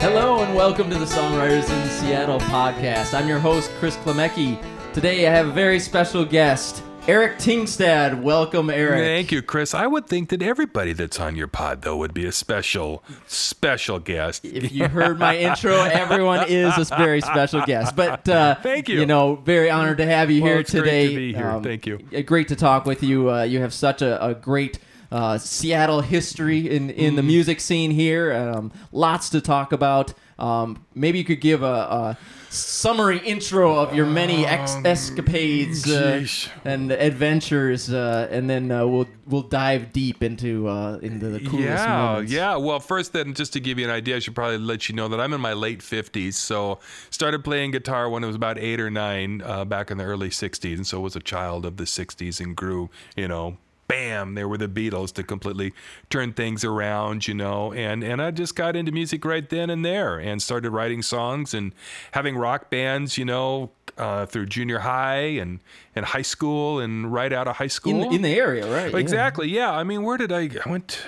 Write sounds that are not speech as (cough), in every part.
Hello and welcome to the Songwriters in Seattle podcast. I'm your host, Chris Klemecki. Today I have a very special guest, Eric Tingstad. Welcome, Eric. Thank you, Chris. I would think that everybody that's on your pod, though, would be a special, special guest. If you heard my intro, (laughs) everyone is a very special guest. But uh, Thank you. You know, very honored to have you Well, here it's great today. to be here. Thank you. uh, Great to talk with you. Uh, you have such a, a great uh, Seattle history in, in Mm. the music scene here. Um, lots to talk about. Um, maybe you could give a, a summary intro of your many ex- escapades uh, and adventures, uh, and then uh, we'll we'll dive deep into uh, into the coolest yeah, moments. yeah. Well, first, then, just to give you an idea, I should probably let you know that I'm in my late 50s. So, started playing guitar when I was about eight or nine, uh, back in the early 60s, and so was a child of the 60s and grew, you know. Bam! There were the Beatles to completely turn things around, you know, and and I just got into music right then and there, and started writing songs and having rock bands, you know, uh, through junior high and and high school and right out of high school In, in the area, right? Exactly. Yeah. I mean, where did I? I went.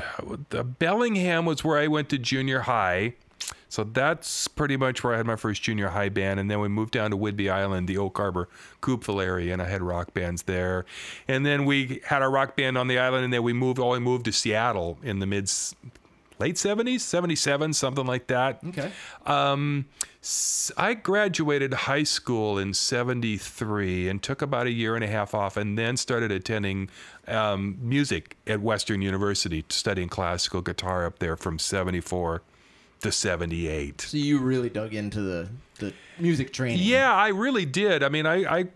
Uh, Bellingham was where I went to junior high. So that's pretty much where I had my first junior high band, and then we moved down to Whidbey Island, the Oak Harbor, Coupeville area, and I had rock bands there. And then we had our rock band on the island, and then we moved. All we moved to Seattle in the mid, late seventies, seventy seven, something like that. Okay. Um, I graduated high school in 73 and took about a year and a half off and then started attending um, music at Western University, studying classical guitar up there from 74 to 78. So you really dug into the the music training. Yeah, I really did. I mean, I, I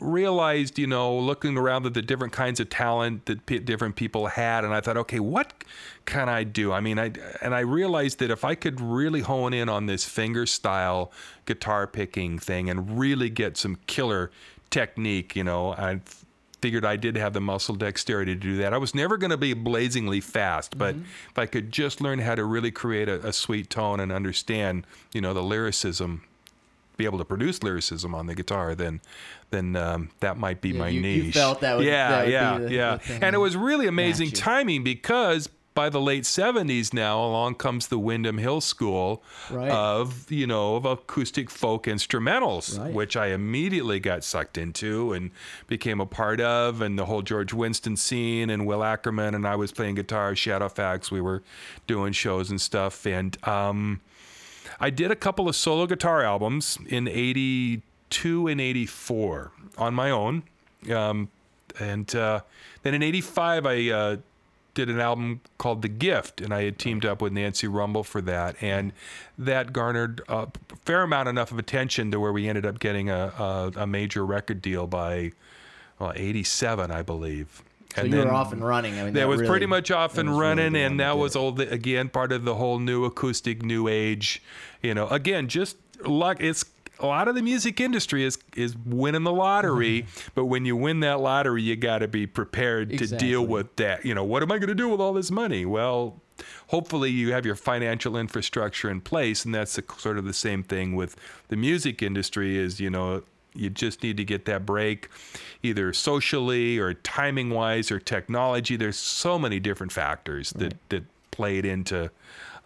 realized, you know, looking around at the different kinds of talent that p- different people had, and I thought, okay, what can I do? I mean, I and I realized that if I could really hone in on this finger style guitar picking thing and really get some killer technique, you know, I figured I did have the muscle dexterity to do that. I was never going to be blazingly fast, but if I could just learn how to really create a, a sweet tone and understand, you know, the lyricism be able to produce lyricism on the guitar, then then um, that might be Yeah, my you- you niche. felt that would- yeah, that would yeah, the- yeah. the and it was really amazing timing because by the late '70s now, along comes the Windham Hill School Right. of you know of acoustic folk instrumentals, Right. which I immediately got sucked into and became a part of, and the whole George Winston scene and Will Ackerman and I was playing guitar, Shadowfax. We were doing shows and stuff, and um, I did a couple of solo guitar albums in 82 and 84 on my own. Um, and uh, then in 85, I uh, did an album called The Gift, and I had teamed up with Nancy Rumbel for that. And that garnered a fair amount enough of attention to where we ended up getting a, a, a major record deal by well, 87, I believe. So you were off and running. I mean, That was really- pretty much off and was really running, and that was all the, again part of the whole new acoustic, new age. You know, again, just luck. It's a lot of the music industry is is winning the lottery, mm-hmm. but when you win that lottery, you got to be prepared to deal with that. You know, what am I going to do with all this money? Well. Hopefully, you have your financial infrastructure in place, and that's the, sort of the same thing with the music industry. Is you know, you just need to get that break, either socially or timing wise or technology. There's so many different factors that that played into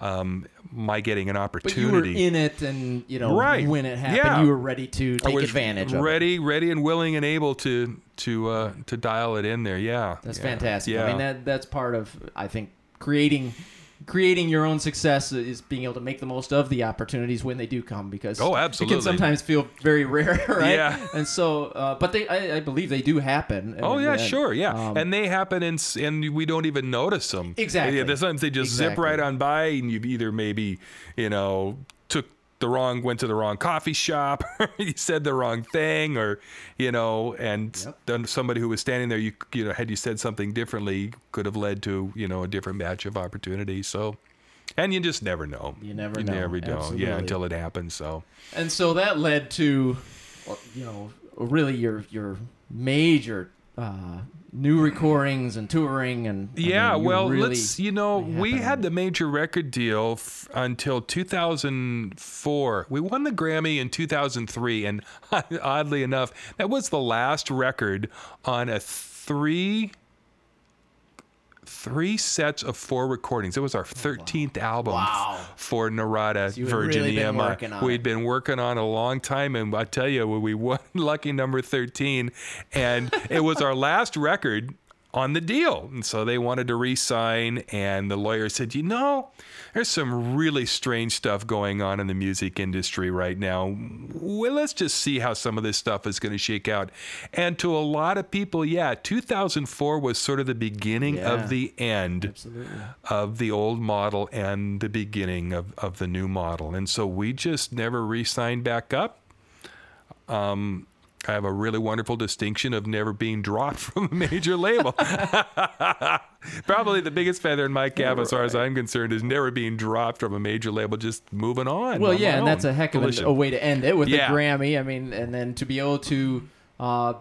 um, my getting an opportunity. But you were in it, and you know, Right. when it happened, Yeah. you were ready to take advantage of it. ready, ready and willing and able to to uh, to dial it in there. Yeah, That's yeah. fantastic. Yeah, I mean, that that's part of I think creating creating your own success is being able to make the most of the opportunities when they do come because Oh, it absolutely. can sometimes feel very (laughs) rare, right? Yeah. And so, uh, but they I, I believe they do happen. Oh yeah, sure, yeah, um, and they happen and and we don't even notice them. Exactly. Yeah, sometimes they just zip right on by, and you've either maybe you know the wrong, went to the wrong coffee shop, (laughs) or you said the wrong thing, or you know, and Yep. then somebody who was standing there, you you know, had you said something differently, could have led to you know a different batch of opportunities. So. And you just never know. You never you know. never know. Absolutely. Yeah, until it happens. So And so that led to, you know, really your your major uh, new recordings and touring and I Yeah, mean, well, really, let's you know we happened. had the major record deal f- until 2004. We won the Grammy in 2003, and (laughs) oddly enough, that was the last record on a three three sets of four recordings. It was our 13th album Wow. for Narada So Virgin really EMI. We'd been working on a long time, and I tell you, we won (laughs) lucky number 13, and it was our last record on the deal. And so they wanted to re sign, and the lawyer said, You know, there's some really strange stuff going on in the music industry right now. Well, let's just see how some of this stuff is going to shake out. And to a lot of people, yeah, 2004 was sort of the beginning Yeah. of the end Absolutely. of the old model and the beginning of, of the new model. And so we just never re signed back up. Um, I have a really wonderful distinction of never being dropped (laughs) from a major label. (laughs) Probably the biggest feather in my cap, as far as I'm concerned, is never being dropped from a major label, just moving on. Well, on yeah, and that's a heck of a, a way to end it with Yeah. the Grammy. I mean, and then to be able to uh,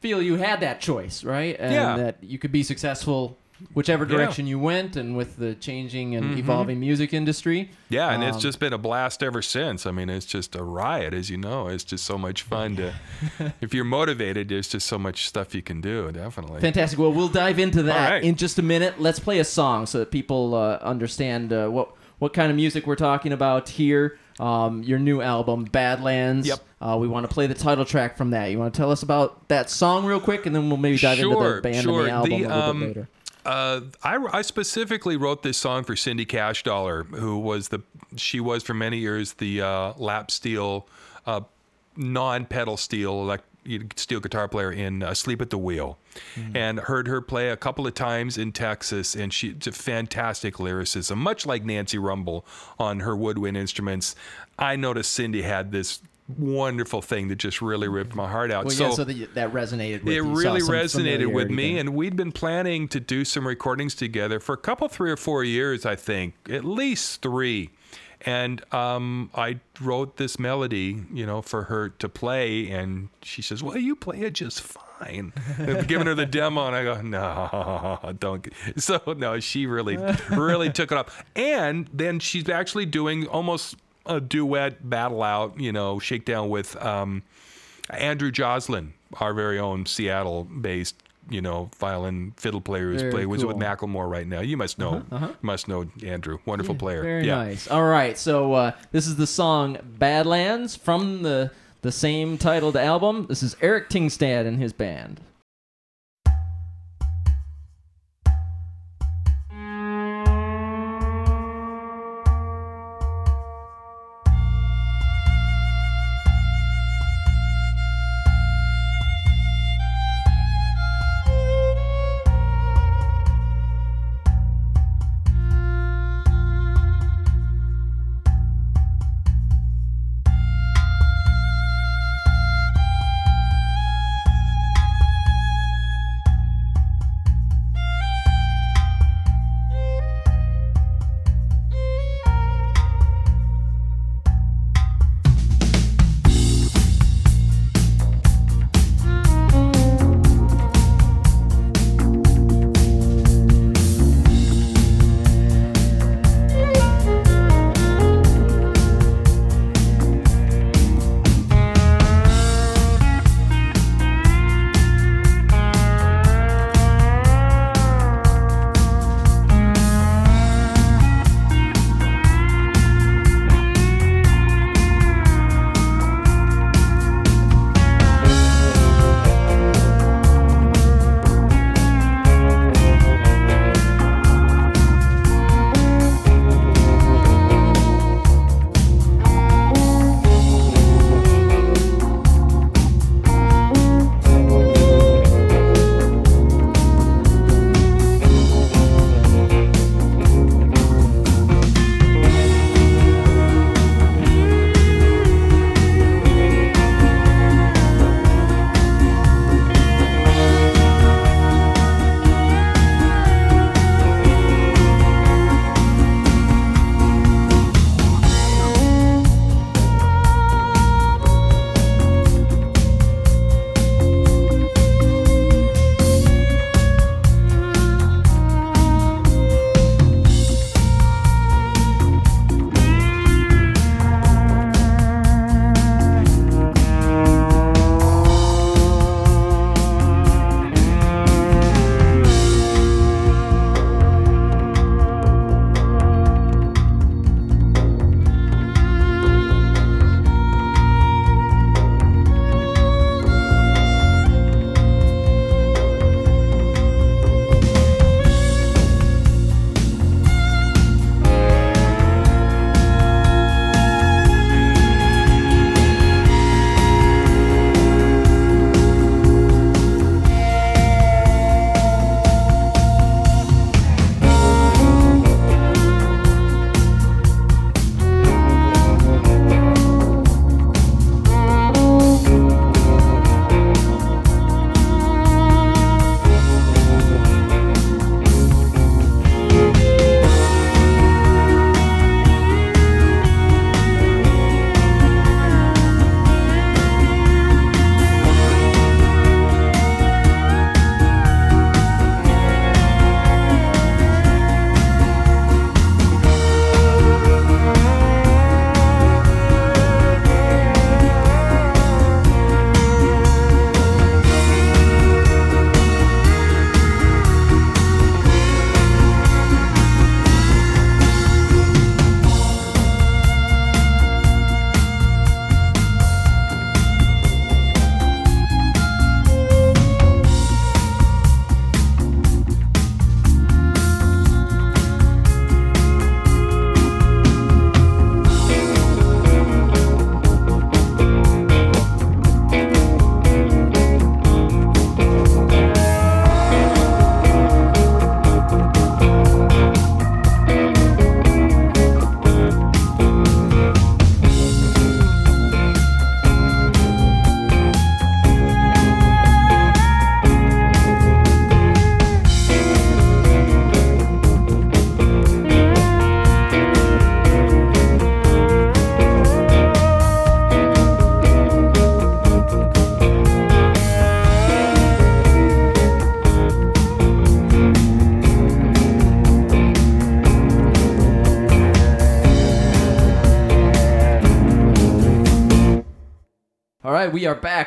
feel you had that choice, right? And Yeah. that you could be successful whichever Yeah. Mm-hmm. direction you went, and with the changing and evolving music industry. Yeah, and it's Um, just been a blast ever since. I mean, it's just a riot, as you know. It's just so much fun to. (laughs) if you're motivated, there's just so much stuff you can do. Definitely. Fantastic. Well, we'll dive into that right. in just a minute. Let's play a song so that people uh, understand uh, what what kind of music we're talking about here. Um, your new album, Badlands. Yep. Uh, we want to play the title track from that. You want to tell us about that song real quick, and then we'll maybe dive into the band sure. and the album The, a little um, bit later. Uh, I, I specifically wrote this song for Cindy Cashdollar, who was the she was for many years the uh, lap steel, uh, non-pedal steel elect, steel guitar player in uh, Sleep at the Wheel, and heard her play a couple of times in Texas, and she's a fantastic lyricism, much like Nancy Rumbel on her woodwind instruments. I noticed Cindy had this wonderful thing that just really ripped my heart out. Well, so yeah, so that, that resonated with it you. Really resonated with me there. and we'd been planning to do some recordings together for a couple three or four years i think at least three and um, i wrote this melody you know for her to play and she says well you play it just fine given her the demo and i go no (laughs) don't so no she really really (laughs) took it up and then she's actually doing almost a duet battle out you know shakedown with um, Andrew Joslyn, our very own Seattle-based, you know, violin fiddle player who's playing who's with. Macklemore right now. You must know, you must know Andrew, wonderful player. Very yeah. nice. All right, so uh, this is the song "Badlands" from the the same titled album. This is Eric Tingstad and his band.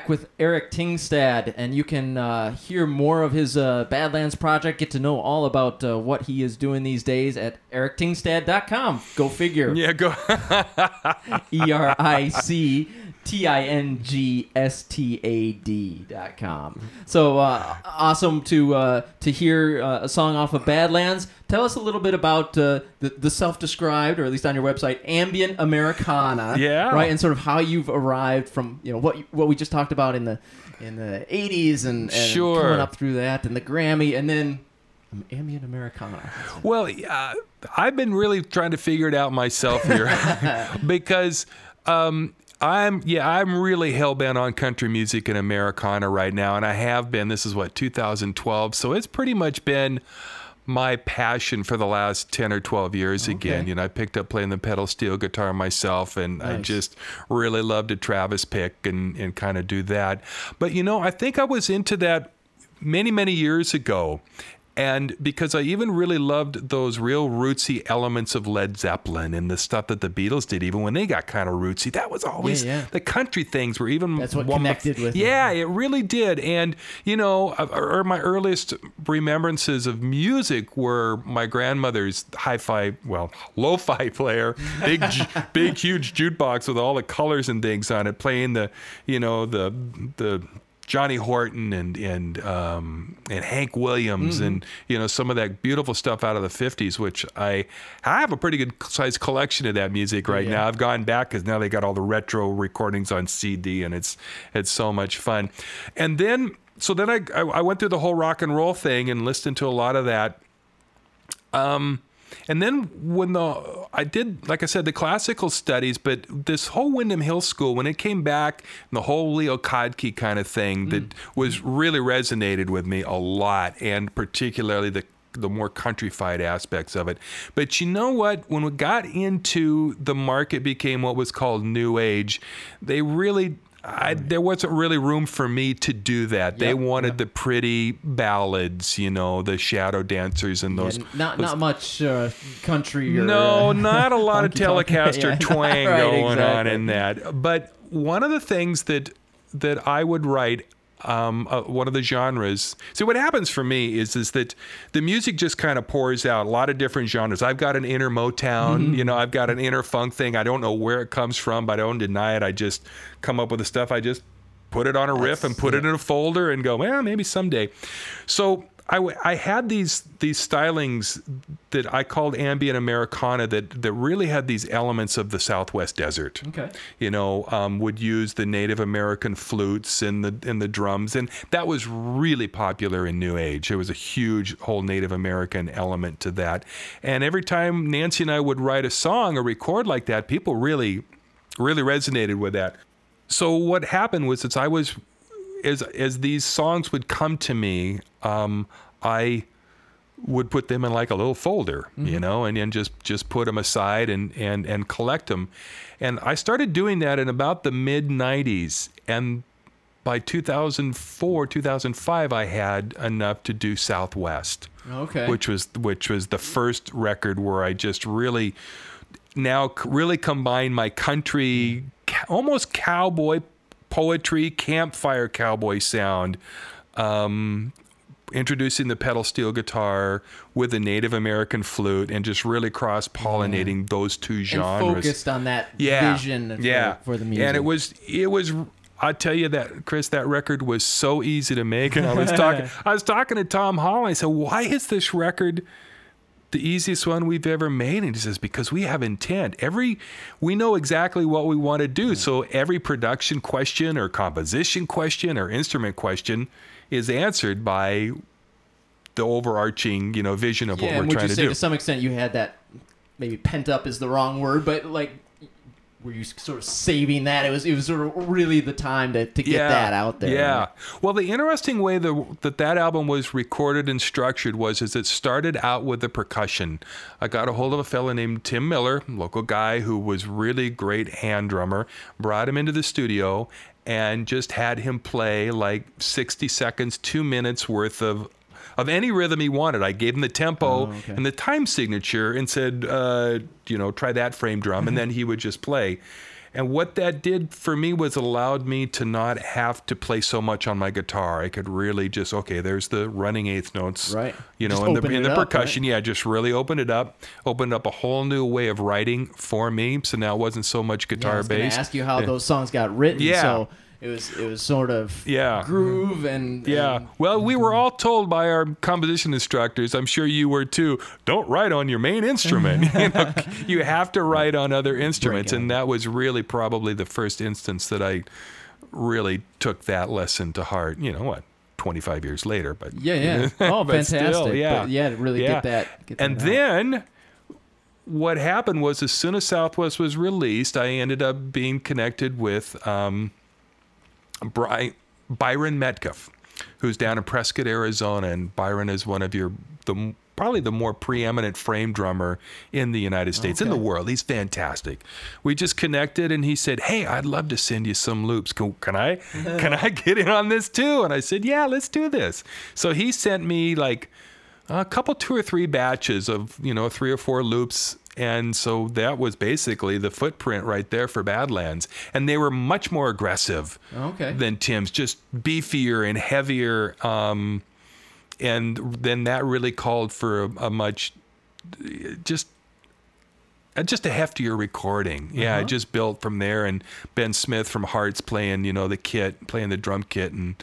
With Eric Tingstad, and you can uh, hear more of his uh, Badlands project, get to know all about uh, what he is doing these days at erictingstad.com. Go figure. Yeah, go. E R I C T I N G S T A D dot com. So uh, awesome to uh, to hear uh, a song off of Badlands. Tell us a little bit about uh, the, the self-described, or at least on your website, ambient Americana. Yeah. Right, and sort of how you've arrived from you know what what we just talked about in the in the '80s and, and Sure. coming up through that and the Grammy, and then ambient Americana. Well, uh, I've been really trying to figure it out myself here (laughs) (laughs) because um, I'm yeah I'm really hell bent on country music and Americana right now, and I have been. This is what 2012, so it's pretty much been my passion for the last 10 or 12 years again. You know, I picked up playing the pedal steel guitar myself and I just really loved to Travis pick and, and kind of do that. But you know, I think I was into that many, many years ago. And because I even really loved those real rootsy elements of Led Zeppelin and the stuff that the Beatles did, even when they got kind of rootsy, that was always yeah. the country things were even That's what one of my- connected with it. Yeah, it really did. And you know, uh, or my earliest remembrances of music were my grandmother's hi-fi, well, (laughs) lo-fi player, big, (laughs) big, huge jukebox with all the colors and things on it, playing the, you know, the the. Johnny Horton and and um, and Hank Williams Mm-hmm. and you know some of that beautiful stuff out of the '50s, which I I have a pretty good sized collection of that music right Yeah. now. I've gone back because now they got all the retro recordings on CD, and it's it's so much fun. And then so then I I I went through the whole rock and roll thing and listened to a lot of that. Um, and then when the I did, like I said, the classical studies, but this whole Windham Hill School, when it came back, the whole Leo Kottke kind of thing that mm. was really resonated with me a lot, and particularly the the more countrified aspects of it. But you know what? When we got into the market became what was called New Age, they really I, there wasn't really room for me to do that. They wanted yep. the pretty ballads, you know, the shadow dancers and those Yeah, not those not much uh, country. Or, no, uh, not a lot of. (laughs) (laughs) Telecaster Yeah, (laughs) twang right, going on in that. But one of the things that that I would write, um, uh, one of the genres. See, what happens for me is is that the music just kind of pours out a lot of different genres. I've got an inner Motown, Mm-hmm. you know, I've got an inner funk thing. I don't know where it comes from, but I don't deny it. I just come up with the stuff. I just put it on a riff and put it in a folder and go, well, maybe someday. So I, w- I had these these stylings that I called ambient Americana that that really had these elements of the Southwest desert. Okay. You know, um, would use the Native American flutes and the and the drums, and that was really popular in New Age. There was a huge whole Native American element to that, and every time Nancy and I would write a song or record like that, people really, really resonated with that. So what happened was that I was as as these songs would come to me, um, I would put them in like a little folder, you know, and then just just put them aside and and and collect them. And I started doing that in about the mid '90s, and by 2004, 2005, I had enough to do Southwest Okay. which was which was the first record where I just really now really combined my country almost cowboy poetry campfire cowboy sound um introducing the pedal steel guitar with the Native American flute and just really cross pollinating those two and genres focused on that yeah, vision for, yeah. for the music. And it was it was I tell you that Chris, that record was so easy to make. And I was talking (laughs) I was talking to Tom Hall. I said, Why is this record the easiest one we've ever made? And he says, Because we have intent. Every we know exactly what we want to do. Mm. So every production question or composition question or instrument question is answered by the overarching, you know, vision of yeah, what we're trying to say do. to some extent you had that maybe pent up is the wrong word, but like were you sort of saving that? It was it was sort of really the time to, to get that out there. Yeah. Well, the interesting way the, that that album was recorded and structured was is it started out with the percussion. I got a hold of a fellow named Tim Miller, local guy who was really great hand drummer. Brought him into the studio and just had him play like 60 seconds, two minutes worth of of any rhythm he wanted. I gave him the tempo Oh, okay. and the time signature and said, uh, you know, try that frame drum, and then he would just play. And what that did for me was allowed me to not have to play so much on my guitar. I could really just okay, there's the running eighth notes, Right. You know, Just in the the up, right? percussion, yeah, just really opened it up, opened up a whole new way of writing for me. So now it wasn't so much Yeah, I guitar was based. ask you how those songs got written. Yeah. So it was it was sort of Yeah. groove and Yeah. and- Well, we were all told by our composition instructors, I'm sure you were too, don't write on your main instrument. (laughs) (laughs) you, know, you have to write on other instruments. And that was really probably the first instance that I really took that lesson to heart. You know what? 25 years later, but yeah, yeah. (laughs) Oh, But still, fantastic! yeah. but yeah, really Yeah. get that. Get and that then what happened was as soon as Southwest was released, I ended up being connected with um, Bry- Byron Metcalf, who's down in Prescott, Arizona, and Byron is one of your the probably the more preeminent frame drummer in the United States in the world. He's fantastic. We just connected, and he said, "Hey, I'd love to send you some loops. Can, can I can I get in on this too?" And I said, "Yeah, let's do this." So he sent me like a couple two or three batches of you know three or four loops and so that was basically the footprint right there for badlands and they were much more aggressive Okay. than tim's just beefier and heavier um, and then that really called for a, a much just uh, just a heftier recording. Yeah, Uh-huh. it just built from there. And Ben Smith from Hearts playing, you know, the kit, playing the drum kit, and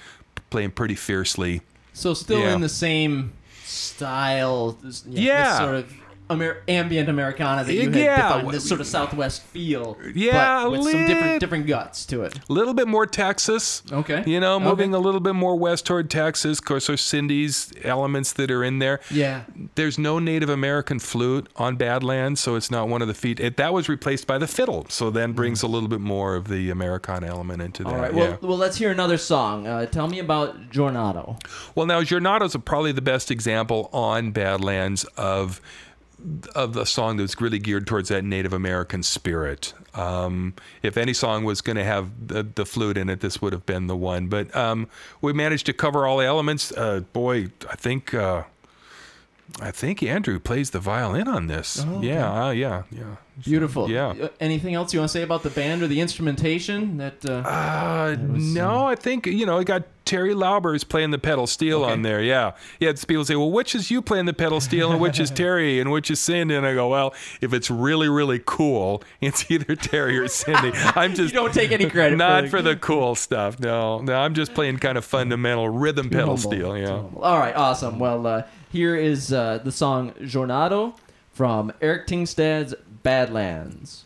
playing pretty fiercely. So still Yeah. in the same style. Yeah, Yeah. This sort of Amer- ambient Americana that you had Yeah. defined, this sort of Southwest feel. Yeah, but with some different different guts to it. A little bit more Texas. Okay. You know, Okay. moving a little bit more west toward Texas. Of course, there's Cindy's elements that are in there. Yeah. There's no Native American flute on Badlands, so it's not one of the feet. It, that was replaced by the fiddle, so then brings a little bit more of the Americana element into that. Mm. All right. yeah. Well, well, let's hear another song. Uh, tell me about Jornado. Well, now Jornado's probably the best example on Badlands of of the song that's really geared towards that Native American spirit. Um, if any song was going to have the, the flute in it, this would have been the one. But um, we managed to cover all the elements. Uh, boy, I think uh, I think Andrew plays the violin on this. Oh, okay. Yeah, uh, yeah, yeah. Beautiful. Yeah. Uh, anything else you want to say about the band or the instrumentation? That. Uh, Uh, was, no, I think you know. I got Terry Lauber is playing the pedal steel Okay. on there. Yeah, yeah. it's People say, "Well, which is you playing the pedal steel, and which is (laughs) Terry, and which is Cindy?" And I go, "Well, if it's really, really cool, (laughs) it's either Terry or Cindy." I'm (laughs) you just don't take any credit. not for for the cool stuff. No, no. I'm just playing kind of fundamental rhythm pedal humble. steel. Yeah. All right, awesome. Well, uh, here is uh, the song Jornado from Eric Tingstad's Badlands.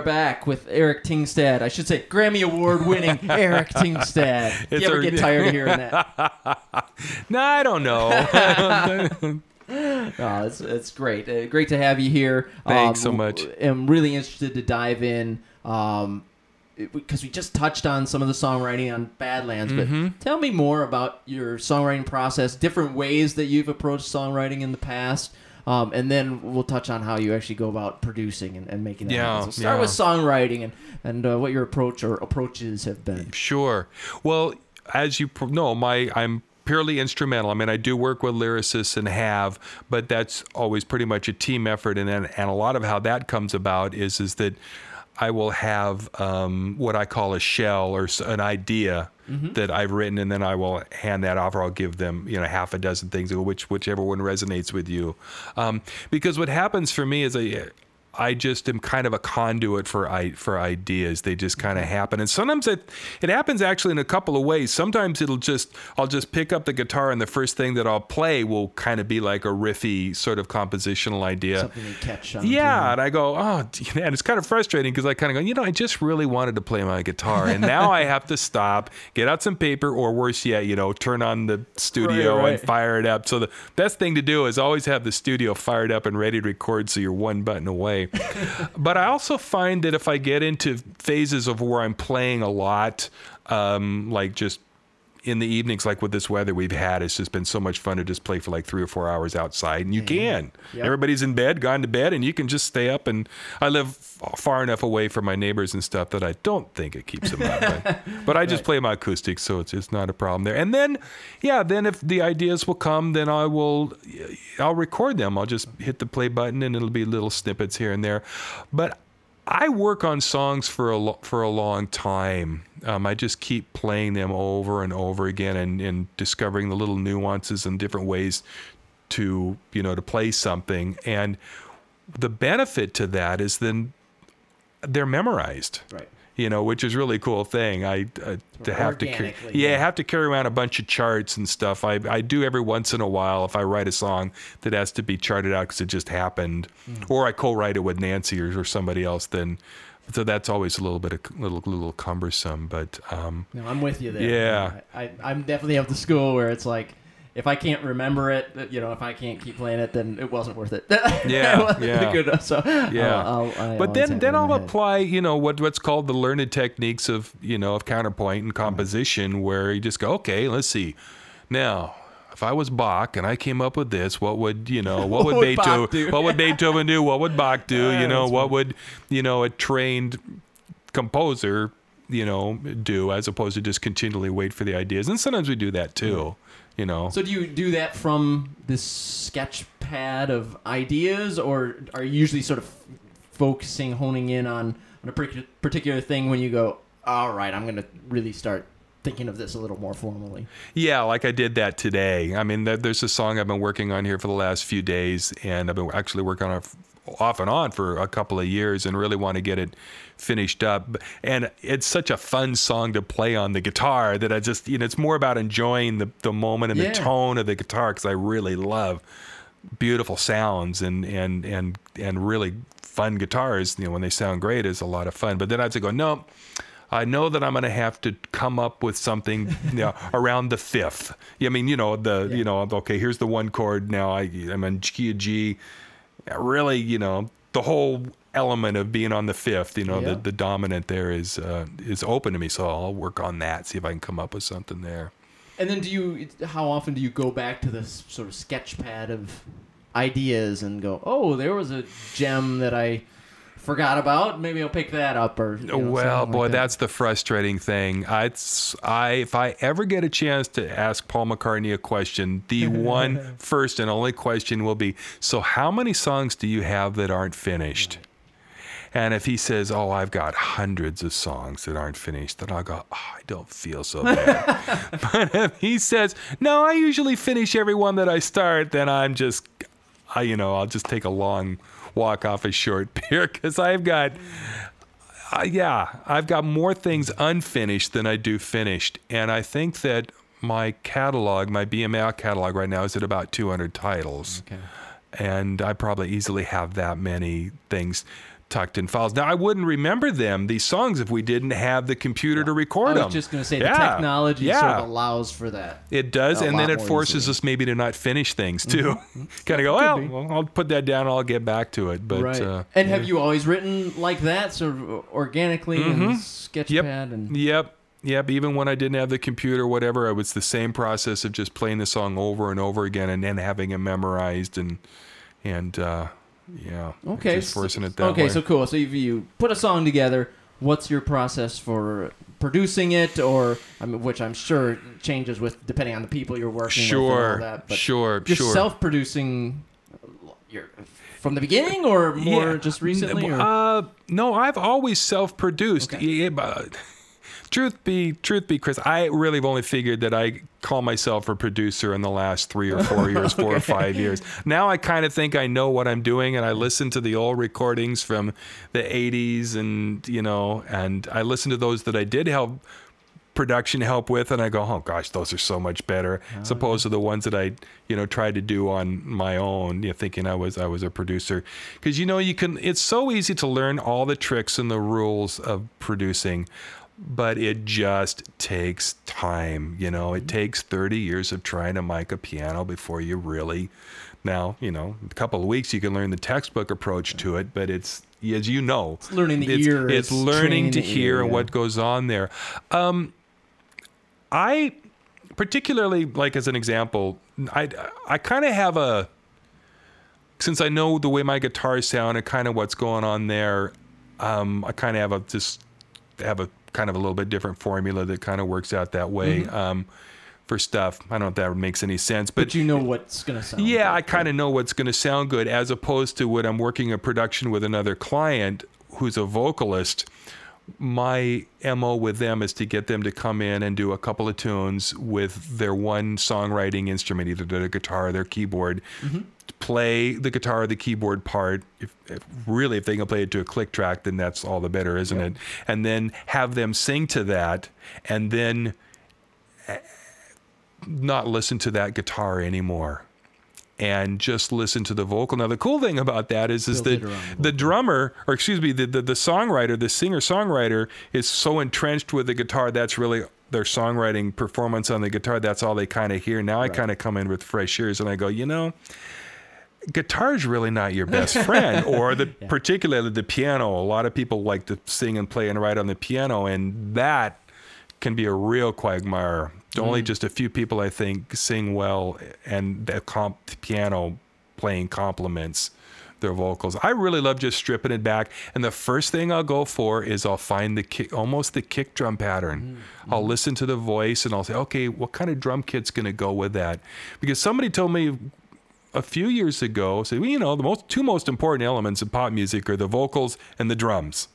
Are back with Eric Tingstad. I should say Grammy Award winning (laughs) Eric Tingstad. It's you ever a- get tired of hearing that? (laughs) No, I don't know. (laughs) Oh, it's, it's great. Uh, great to have you here. Thanks so Um, much. I'm really interested to dive in um, because we just touched on some of the songwriting on Badlands. But Mm-hmm. tell me more about your songwriting process, different ways that you've approached songwriting in the past. Um, and then we'll touch on how you actually go about producing and, and making that Yeah, happen. So start yeah. with songwriting and, and uh, what your approach or approaches have been. Sure. Well, as you pro- know, my I'm purely instrumental. I mean, I do work with lyricists and have, but that's always pretty much a team effort. And then, and a lot of how that comes about is is that I will have um, what I call a shell or an idea that I've written, and then I will hand that off, or I'll give them, you know, half a dozen things, which whichever one resonates with you. Um, because what happens for me is I. I just am kind of a conduit for I, for ideas. They just kind of happen, and sometimes it it happens actually in a couple of ways. Sometimes it'll just I'll just pick up the guitar, and the first thing that I'll play will kind of be like a riffy sort of compositional idea. Something you catch on. Yeah, and I go, oh, (laughs) and it's kind of frustrating because I kind of go, you know, I just really wanted to play my guitar, and now I have to stop, get out some paper, or worse yet, you know, turn on the studio Right, right. and fire it up. So the best thing to do is always have the studio fired up and ready to record, so you're one button away. But I also find that if I get into phases of where I'm playing a lot, um, like just in the evenings, like with this weather we've had, it's just been so much fun to just play for like three or four hours outside. And you mm-hmm. can. Yep. Everybody's in bed, gone to bed, and you can just stay up. And I live far enough away from my neighbors and stuff that I don't think it keeps them up. But, (laughs) but I just play my acoustics, so it's it's not a problem there. And then, yeah, then if the ideas will come, then I will, I'll record them. I'll just hit the play button, and it'll be little snippets here and there. But I work on songs for a lo- for a long time. Um, I just keep playing them over and over again, and, and discovering the little nuances and different ways to you know to play something. And the benefit to that is then they're memorized Right. You know, which is really cool thing. I uh, to have to carry, yeah, yeah. have to carry around a bunch of charts and stuff. I I do every once in a while if I write a song that has to be charted out because it just happened, Hmm. or I co-write it with Nancy or, or somebody else. Then, so that's always a little bit a little little cumbersome. But um, No, I'm with you there. Yeah. I, I, I'm definitely of the school where it's like, if I can't remember it, you know, if I can't keep playing it, then it wasn't worth it. (laughs) Yeah, yeah. good so Yeah. I'll, I'll, I but then then I'll apply you know what what's called the learned techniques of you know of counterpoint and composition where you just go okay let's see now if I was Bach and I came up with this what would you know what, (laughs) would, would Beethoven do? what would Beethoven do what would Bach do (laughs) you know what funny. would you know a trained composer you know do as opposed to just continually wait for the ideas and sometimes we do that too you know So do you do that from this sketch pad of ideas, or are you usually sort of focusing, honing in on, on a particular thing when you go, all right, I'm going to really start thinking of this a little more formally? Yeah, like I did that today. I mean, there's a song I've been working on here for the last few days, and I've been actually working on it off and on for a couple of years, and really want to get it finished up. And it's such a fun song to play on the guitar that I just, you know, it's more about enjoying the the moment and Yeah. the tone of the guitar because I really love beautiful sounds and and and and really fun guitars. You know, when they sound great, is a lot of fun. But then I have to go, no. I know that I'm going to have to come up with something you know, (laughs) around the fifth. I mean, you know, the Yeah. you know, okay, here's the one chord. Now I I'm on key of G. Really, you know, the whole element of being on the fifth. You know, Yeah. the the dominant there is uh, is open to me. So I'll work on that. See if I can come up with something there. And then do you? How often do you go back to this sort of sketch pad of ideas and go, "Oh, there was a gem that I forgot about. Maybe I'll pick that up." Or you know, well, boy, like that. that's the frustrating thing. I, I, if I ever get a chance to ask Paul McCartney a question, the (laughs) one first and only question will be: So, how many songs do you have that aren't finished? And if he says, "Oh, I've got hundreds of songs that aren't finished," then I'll go, "Oh, I don't feel so bad." (laughs) (laughs) but if he says, "No, I usually finish every one that I start," then I'm just, I, you know, I'll just take a long walk off a short (laughs) pier because I've got uh, yeah, I've got more things unfinished than I do finished. And I think that my catalog, my BMI catalog right now is at about 200 titles. Okay. And I probably easily have that many things tucked in files. Now I wouldn't remember them these songs if we didn't have the computer to record I them. just going to say the technology yeah. sort of allows for that. It does, and then it forces easily. us maybe to not finish things too. (laughs) kind of go, well, well, I'll put that down. I'll get back to it. But right. uh, and have you always written like that, sort of organically and sketchpad Yep. and Yep. Yep. Even when I didn't have the computer, whatever, it was the same process of just playing the song over and over again and then having it memorized and and uh, yeah. Okay. Just forcing it that okay, way. so cool. So if you put a song together, what's your process for producing it, or I mean, which I'm sure changes with depending on the people you're working with and all Sure. that. But Sure. just sure. self-producing, your from the beginning, or more Yeah. just recently? Or? Uh, no, I've always self-produced. Okay. Yeah, truth be, truth be, Chris, I really have only figured that I call myself a producer in the last three or (laughs) four years, four or five years. Now I kind of think I know what I'm doing, and I listen to the old recordings from the '80s, and you know, and I listen to those that I did help production help with and I go, oh gosh, those are so much better, as oh. opposed to the ones that I, you know, tried to do on my own, you know, thinking I was I was a producer. Because you know, you can it's so easy to learn all the tricks and the rules of producing, but it just takes time. You know, it takes 30 years of trying to mic a piano before you really now, you know, a couple of weeks you can learn the textbook approach to it, but it's as you know, It's learning the it's, ear, It's it's learning to hear ear, and yeah. what goes on there. Um, I particularly like as an example, I I kind of have a since I know the way my guitars sound and kind of what's going on there. Um, I kind of have a just have a kind of a little bit different formula that kind of works out that way um, for stuff. I don't know if that makes any sense, but you know what's gonna sound. yeah, good. I kind of know what's going to sound good as opposed to when I'm working a production with another client who's a vocalist. My MO with them is to get them to come in and do a couple of tunes with their one songwriting instrument, either their guitar or their keyboard. Mm-hmm. Play the guitar or the keyboard part. If, if really, if they can play it to a click track, then that's all the better, isn't it? And then have them sing to that, and then eh, not listen to that guitar anymore and just listen to the vocal. Now the cool thing about that is is that the drummer or excuse me the, the the songwriter, the singer songwriter is so entrenched with the guitar that's really their songwriting performance on the guitar that's all they kind of hear. Now I kind of come in with fresh ears and I go, you know, guitar's really not your best friend (laughs) or the particularly the piano. A lot of people like to sing and play and write on the piano and that can be a real quagmire. Only mm-hmm. just a few people, I think, sing well, and the comp the piano playing complements their vocals. I really love just stripping it back, and the first thing I'll go for is I'll find the kick, almost the kick drum pattern. Mm-hmm. I'll listen to the voice, and I'll say, okay, what kind of drum kit's going to go with that? Because somebody told me a few years ago, say, well, you know, the most two most important elements in pop music are the vocals and the drums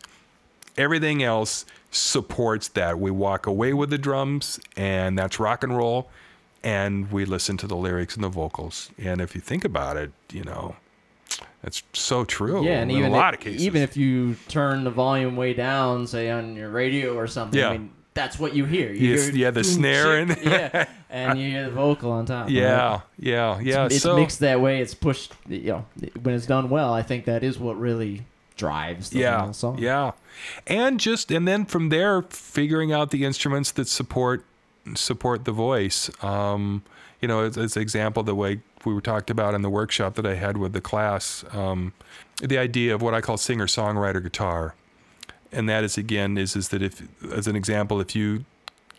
everything else supports that. We walk away with the drums, and that's rock and roll, and we listen to the lyrics and the vocals. And if you think about it, you know, that's so true. Yeah, and in even a lot if, of cases. even if you turn the volume way down, say on your radio or something, Yeah. I mean, that's what you hear. You Yes, hear yeah, the snare and- (laughs) yeah, (laughs) and you hear the vocal on top. right? yeah, yeah, yeah. it's so mixed that way. It's pushed. You know, when it's done well, I think that is what really drives the yeah, song. yeah, and just and then from there, figuring out the instruments that support support the voice. Um, you know, as, as an example, the way we were talked about in the workshop that I had with the class, um, the idea of what I call singer songwriter guitar, and that is again is is that if as an example, if you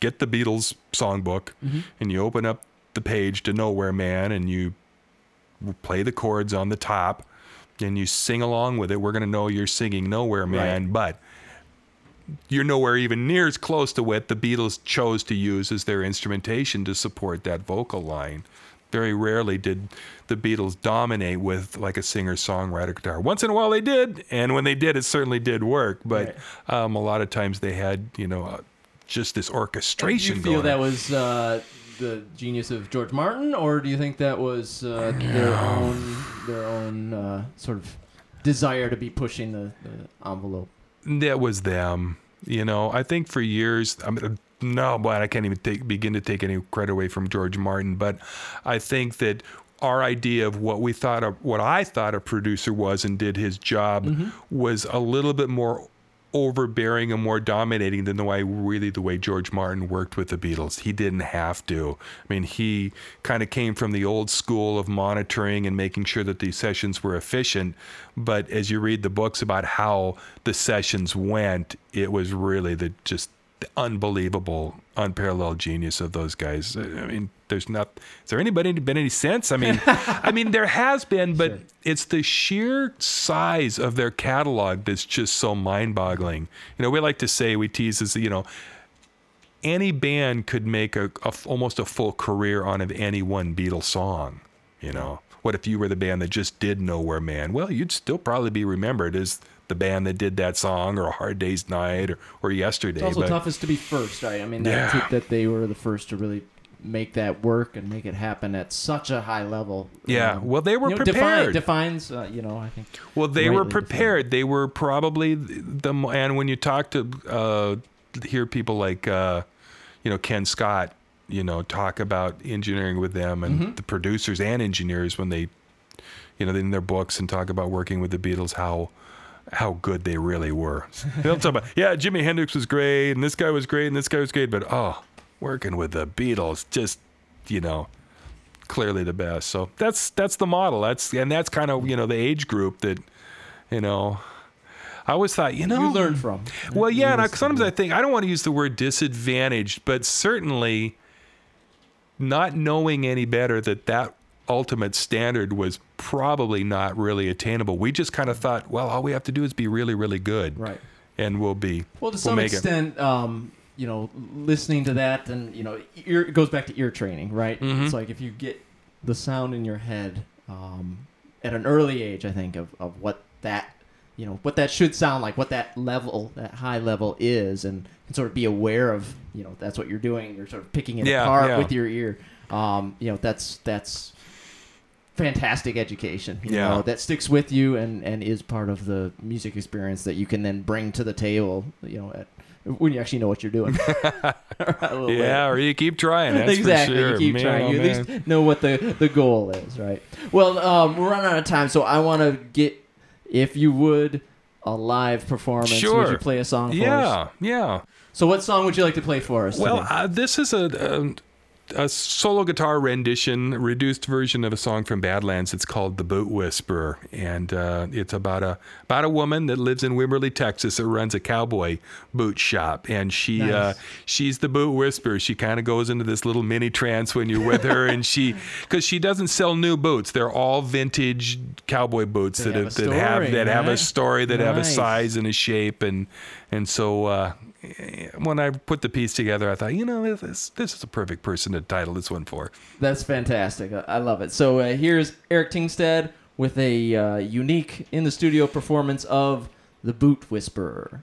get the Beatles songbook and you open up the page to Nowhere Man and you play the chords on the top and you sing along with it, we're going to know you're singing Nowhere Man, but you're nowhere even near as close to what the Beatles chose to use as their instrumentation to support that vocal line. Very rarely did the Beatles dominate with like a singer songwriter guitar. Once in a while they did, and when they did, it certainly did work. But um, a lot of times they had, you know, uh, just this orchestration you feel that on. was uh, the genius of George Martin, or do you think that was uh, their own their own uh, sort of desire to be pushing the, the envelope? that was them. You know, I think for years, I mean, no, but I can't even take, begin to take any credit away from George Martin. But I think that our idea of what we thought of what I thought a producer was and did his job was a little bit more overbearing and more dominating than the way really the way George Martin worked with the Beatles. He didn't have to. I mean, he kind of came from the old school of monitoring and making sure that these sessions were efficient. But as you read the books about how the sessions went, it was really the just the unbelievable, unparalleled genius of those guys. I mean, there's not. Is there anybody been any sense? I mean, I mean, there has been, but it's the sheer size of their catalog that's just so mind-boggling. You know, we like to say we tease as you know, any band could make a, a almost a full career on of any one Beatles song. You know, what if you were the band that just did Nowhere Man? Well, you'd still probably be remembered as the band that did that song or a hard day's night or, or yesterday It's also but- toughest to be first, right? I mean, Yeah. that they were the first to really make that work and make it happen at such a high level. Yeah, Um, well, they were you know, define- prepared. defines, uh, you know, I think. Well, they were prepared. They were probably the mo- and when you talk to uh, hear people like uh, you know Ken Scott, you know, talk about engineering with them and Mm-hmm. the producers and engineers when they, you know, in their books and talk about working with the Beatles, how how good they really were. (laughs) They'll talk about yeah, Jimi Hendrix was great and this guy was great and this guy was great, but oh, working with the Beatles just you know clearly the best. So that's that's the model. That's and that's kind of you know the age group that you know. I always thought you know You learn from. Well, yeah, and I, sometimes. I think I don't want to use the word disadvantaged, but certainly not knowing any better that that ultimate standard was probably not really attainable. We just kind of thought, well, all we have to do is be really, really good, Right. and we'll be. Well, to we'll some make extent, um, you know, listening to that and you know, ear, it goes back to ear training, right? Mhm. It's like if you get the sound in your head um, at an early age, I think of, of what that you know what that should sound like, what that level, that high level is, and, and sort of be aware of you know that's what you're doing. You're sort of picking it Yeah, apart yeah. with your ear. Um, you know, that's that's fantastic education. You Yeah. know, that sticks with you and and is part of the music experience that you can then bring to the table. You know, at, when you actually know what you're doing. (laughs) (laughs) Yeah, or you keep trying. That's exactly. For sure. You keep Man, trying. oh, you man. at least know what the the goal is, right? Well, um, we're running out of time, so I want to get, if you would, a live performance. Sure. Would you play a song for us? Yeah, yeah. So, what song would you like to play for us? Well, uh, this is a, a solo guitar rendition, reduced version of a song from Badlands. It's called "The Boot Whisperer," and uh, it's about a about a woman that lives in Wimberley, Texas, that runs a cowboy boot shop, and she uh, she's the boot whisperer. She kind of goes into this little mini trance when you're with her, and she (laughs) because she doesn't sell new boots. They're all vintage cowboy boots They that have a that have story, that have a story, that have a size and a shape, and and so. Uh, when I put the piece together, I thought, you know, this this is a perfect person to title this one for. That's fantastic. I- love it. So uh, here's Eric Tingstad with a uh, unique in the studio performance of The Boot Whisperer.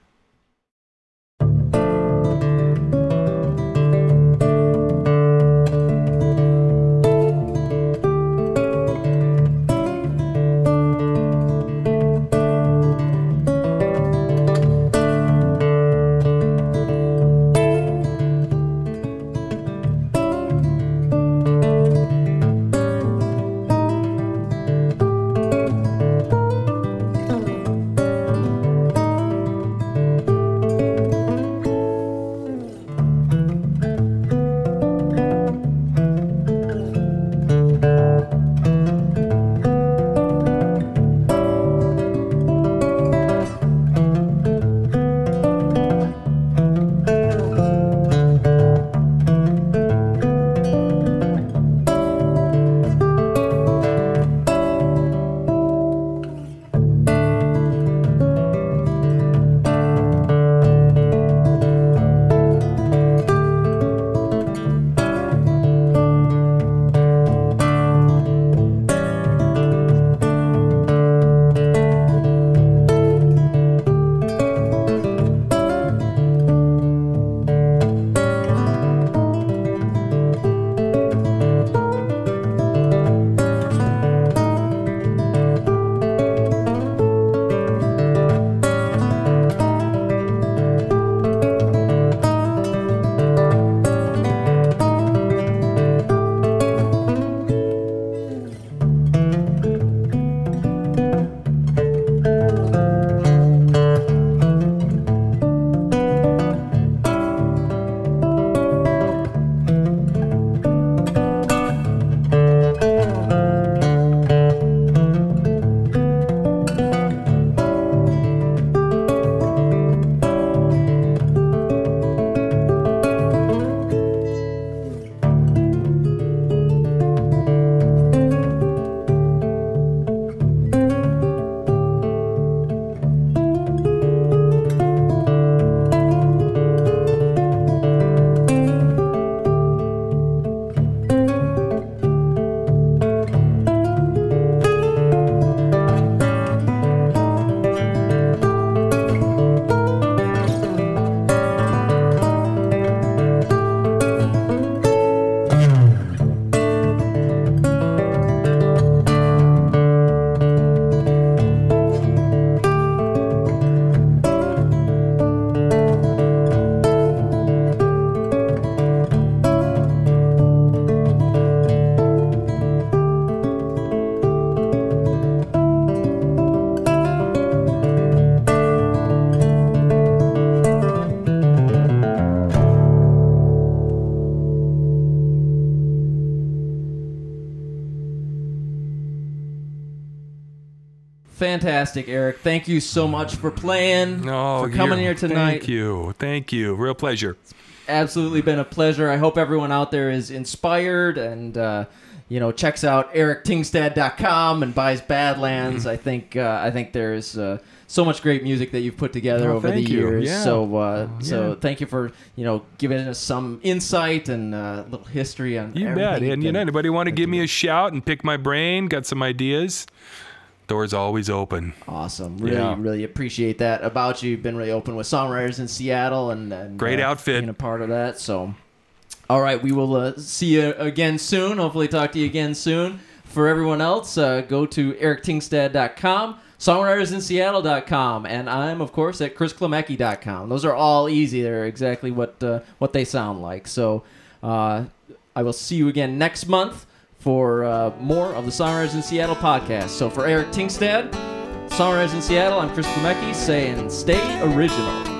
Fantastic, Eric. Thank you so much for playing, No, for coming here tonight. Thank you, thank you. Real pleasure. absolutely been a pleasure. I hope everyone out there is inspired and uh, you know checks out erictingstad.com and buys Badlands. I think uh, I think there's uh, so much great music that you've put together Oh, over the you. years. Yeah. So uh, so yeah. thank you for you know giving us some insight and uh, a little history on You bet. And you know, anybody want to give me a shout and pick my brain? Got some ideas? Doors always open. Awesome. Really, Yeah. really appreciate that about you. You've been really open with songwriters in Seattle and, and Great uh, outfit. being a part of that. So, all right, we will uh, see you again soon. Hopefully, talk to you again soon. For everyone else, uh, go to erictingstad.com, songwritersinseattle.com, and I'm of course at chrisklemecki.com. Those are all easy. They're exactly what uh, what they sound like. So, uh, I will see you again next month for uh, more of the Songwriters in Seattle podcast. So for Eric Tingstad, Songwriters in Seattle, I'm Chris Klemecki saying stay original.